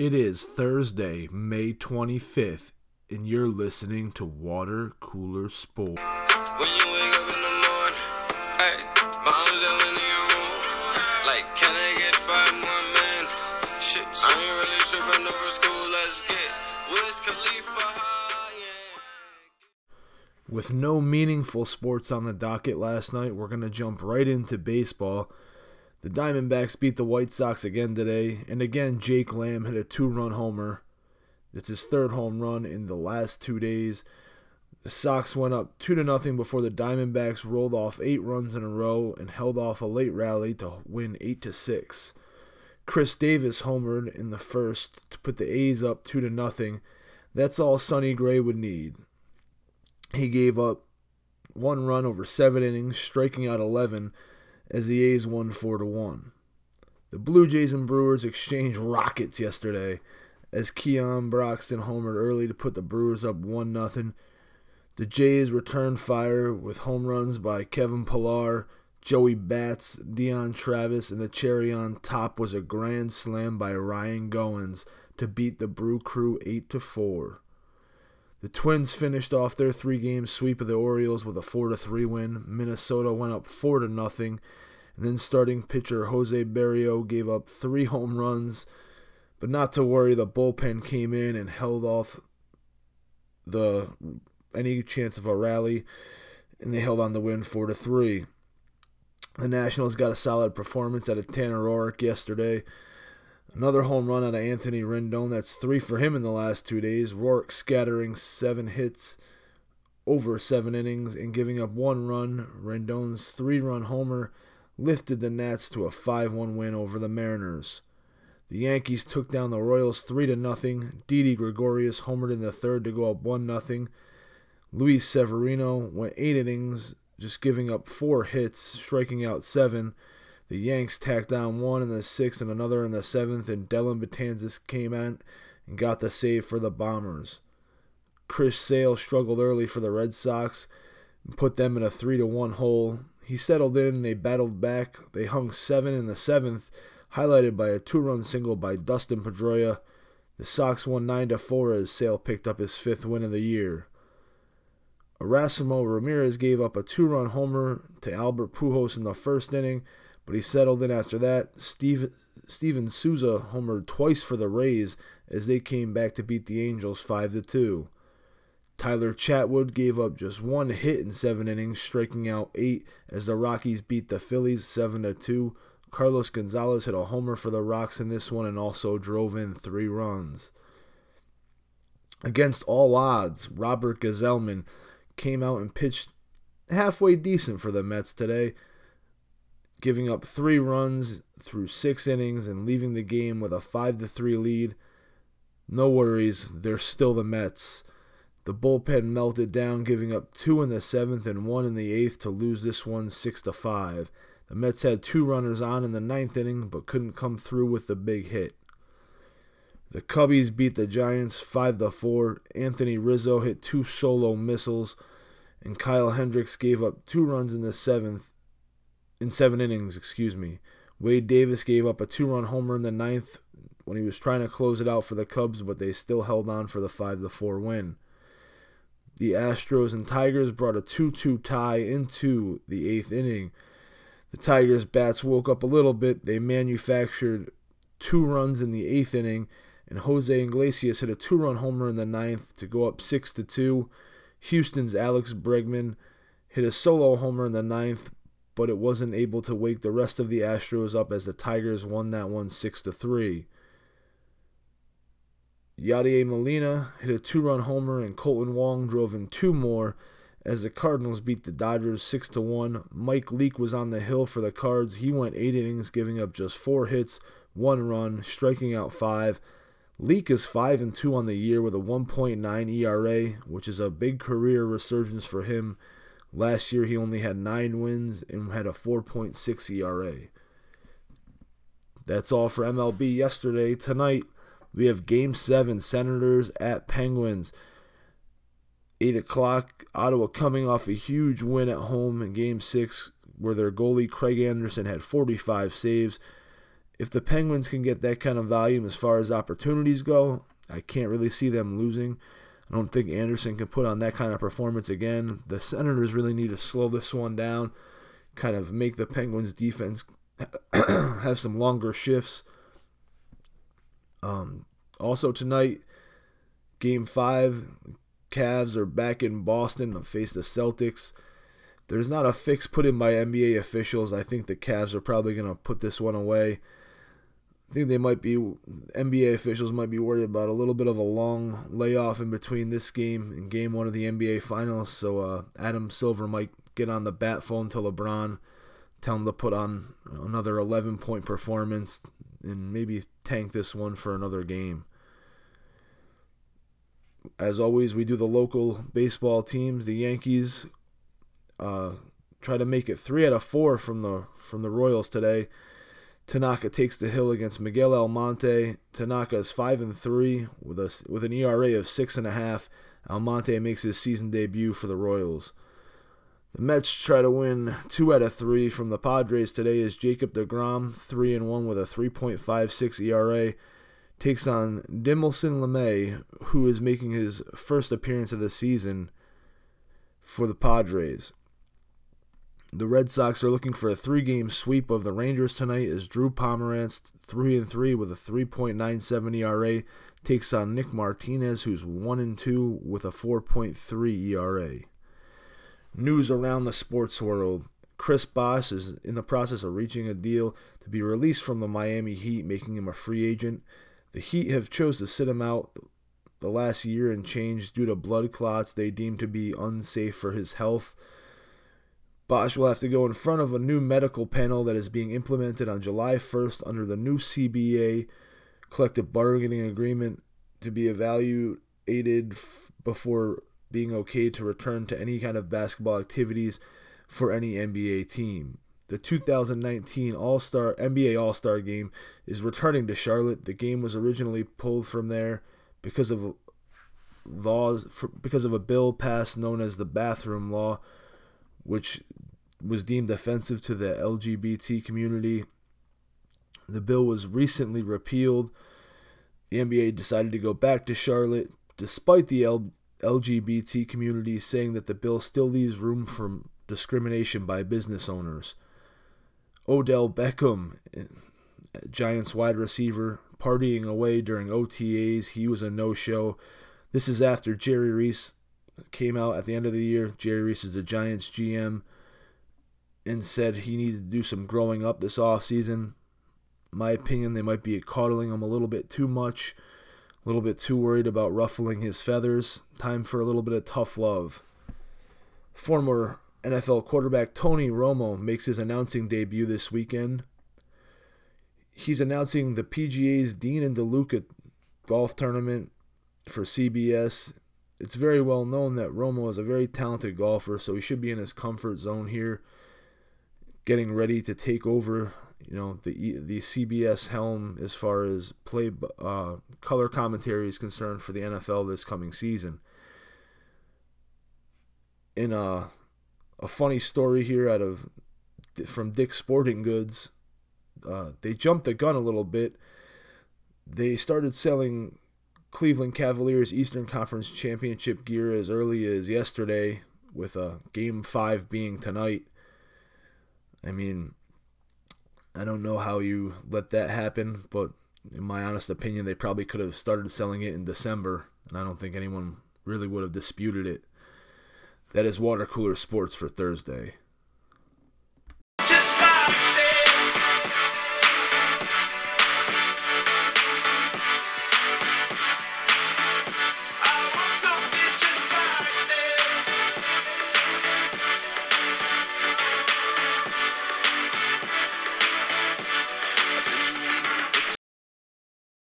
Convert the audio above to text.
It is Thursday, May 25th, and you're listening to Water Cooler Sport. When you wake up in the morning, hey, mom's in your room. Like, can I get five more minutes? Shit, I ain't really tripping over school. Let's get Wiz Khalifa. With no meaningful sports on the docket last night, we're going to jump right into baseball. The Diamondbacks beat the White Sox again today, and again, Jake Lamb hit a two run homer. It's his third home run in the last two days. The Sox went up 2 to nothing before the Diamondbacks rolled off 8 runs in a row and held off a late rally to win 8 to 6. Khris Davis homered in the first to put the A's up 2 to nothing. That's all Sonny Gray would need. He gave up one run over 7 innings, striking out 11 as the A's won 4 to 1. The Blue Jays and Brewers exchanged rockets yesterday as Keon Broxton homered early to put the Brewers up 1 0. The Jays returned fire with home runs by Kevin Pillar, Joey Bats, Devon Travis, and the cherry on top was a grand slam by Ryan Goins to beat the Brew Crew 8 to 4. The Twins finished off their three-game sweep of the Orioles with a 4 to 3 win. Minnesota went up 4 to nothing, and then starting pitcher Jose Berrio gave up 3 home runs. But not to worry, the bullpen came in and held off the any chance of a rally, and they held on to win 4 to 3. The Nationals got a solid performance out of Tanner Roark yesterday. Another home run out of Anthony Rendon. That's three for him in the last two days. Roark scattering seven hits over seven innings and giving up one run. Rendon's three run homer lifted the Nats to a 5 1 win over the Mariners. The Yankees took down the Royals 3 to nothing. Didi Gregorius homered in the third to go up 1 0. Luis Severino went eight innings, just giving up four hits, striking out seven. The Yanks tacked on one in the sixth and another in the seventh, and Dellin Betances came out and got the save for the Bombers. Chris Sale struggled early for the Red Sox and put them in a 3 to 1 hole. He settled in and they battled back. They hung seven in the seventh, highlighted by a two run single by Dustin Pedroia. The Sox won 9 to 4 as Sale picked up his fifth win of the year. Erasmo Ramirez gave up a two run homer to Albert Pujols in the first inning, but he settled in after that. Steve, Steven Souza homered twice for the Rays as they came back to beat the Angels 5 to 2. Tyler Chatwood gave up just one hit in seven innings, striking out eight as the Rockies beat the Phillies 7 to 2. Carlos Gonzalez hit a homer for the Rocks in this one and also drove in three runs. Against all odds, Robert Gsellman came out and pitched halfway decent for the Mets today, giving up three runs through six innings and leaving the game with a 5 to 3 lead. No worries, they're still the Mets. The bullpen melted down, giving up two in the seventh and one in the eighth to lose this one 6 to 5. The Mets had two runners on in the ninth inning but couldn't come through with the big hit. The Cubbies beat the Giants 5 to 4. Anthony Rizzo hit two solo missiles, and Kyle Hendricks gave up two runs in the seventh, in seven innings, excuse me. Wade Davis gave up a two-run homer in the ninth when he was trying to close it out for the Cubs, but they still held on for the 5 to 4 win. The Astros and Tigers brought a 2-2 tie into the eighth inning. The Tigers bats woke up a little bit. They manufactured two runs in the eighth inning and Jose Iglesias hit a two-run homer in the ninth to go up six to two. Houston's Alex Bregman hit a solo homer in the ninth, but it wasn't able to wake the rest of the Astros up as the Tigers won that one six to three. Yadier Molina hit a two-run homer, and Kolten Wong drove in two more as the Cardinals beat the Dodgers six to one. Mike Leake was on the hill for the Cards. He went eight innings, giving up just four hits, one run, striking out five. Leake is 5 and 2 on the year with a 1.9 ERA, which is a big career resurgence for him. Last year he only had 9 wins and had a 4.6 ERA. That's all for MLB yesterday. Tonight we have Game 7 Senators at Penguins. 8 o'clock, Ottawa coming off a huge win at home in Game 6 where their goalie Craig Anderson had 45 saves if the Penguins can get that kind of volume as far as opportunities go, I can't really see them losing. I don't think Anderson can put on that kind of performance again. The Senators really need to slow this one down, kind of make the Penguins defense have some longer shifts. Um, also tonight, Game Five, Cavs are back in Boston to face the Celtics. There's not a fix put in by NBA officials. I think the Cavs are probably going to put this one away. I think they might be NBA officials might be worried about a little bit of a long layoff in between this game and game one of the NBA Finals. So uh, Adam Silver might get on the bat phone to LeBron, tell him to put on another 11 point performance and maybe tank this one for another game. As always, we do the local baseball teams. The Yankees uh, try to make it three out of four from the from the Royals today. Tanaka takes the hill against Miguel Almonte. Tanaka is five and three with a with an ERA of six and a half. Almonte makes his season debut for the Royals. The Mets try to win two out of three from the Padres today as Jacob DeGrom, three and one with a 3.56 ERA, takes on Dinelson Lamet, who is making his first appearance of the season for the Padres. The Red Sox are looking for a three-game sweep of the Rangers tonight as Drew Pomeranz, 3 and 3 with a 3.97 ERA, takes on Nick Martinez who's 1 and 2 with a 4.3 ERA. News around the sports world. Chris Bosh is in the process of reaching a deal to be released from the Miami Heat, making him a free agent. The Heat have chose to sit him out the last year and change due to blood clots they deem to be unsafe for his health. Bosh will have to go in front of a new medical panel that is being implemented on July 1st under the new CBA collective bargaining agreement to be evaluated f- before being okay to return to any kind of basketball activities for any NBA team. The 2019 All-Star NBA All-Star game is returning to Charlotte. The game was originally pulled from there because of laws for, because of a bill passed known as the bathroom law which was deemed offensive to the LGBT community. The bill was recently repealed. The NBA decided to go back to Charlotte, despite the L- LGBT community saying that the bill still leaves room for discrimination by business owners. Odell Beckham, Giants wide receiver, partying away during OTAs. He was a no show. This is after Jerry Reese came out at the end of the year. Jerry Reese is the Giants GM and said he needed to do some growing up this offseason. My opinion, they might be coddling him a little bit too much, a little bit too worried about ruffling his feathers. Time for a little bit of tough love. Former NFL quarterback Tony Romo makes his announcing debut this weekend. He's announcing the PGA's Dean and DeLuca golf tournament for CBS it's very well known that Romo is a very talented golfer, so he should be in his comfort zone here, getting ready to take over. You know the the CBS helm as far as play uh, color commentary is concerned for the NFL this coming season. In a a funny story here out of from Dick's Sporting Goods, uh, they jumped the gun a little bit. They started selling Cleveland Cavaliers Eastern Conference Championship gear as early as yesterday, with a uh, game five being tonight. I mean, I don't know how you let that happen, but in my honest opinion, they probably could have started selling it in December, and I don't think anyone really would have disputed it. That is water cooler sports for Thursday.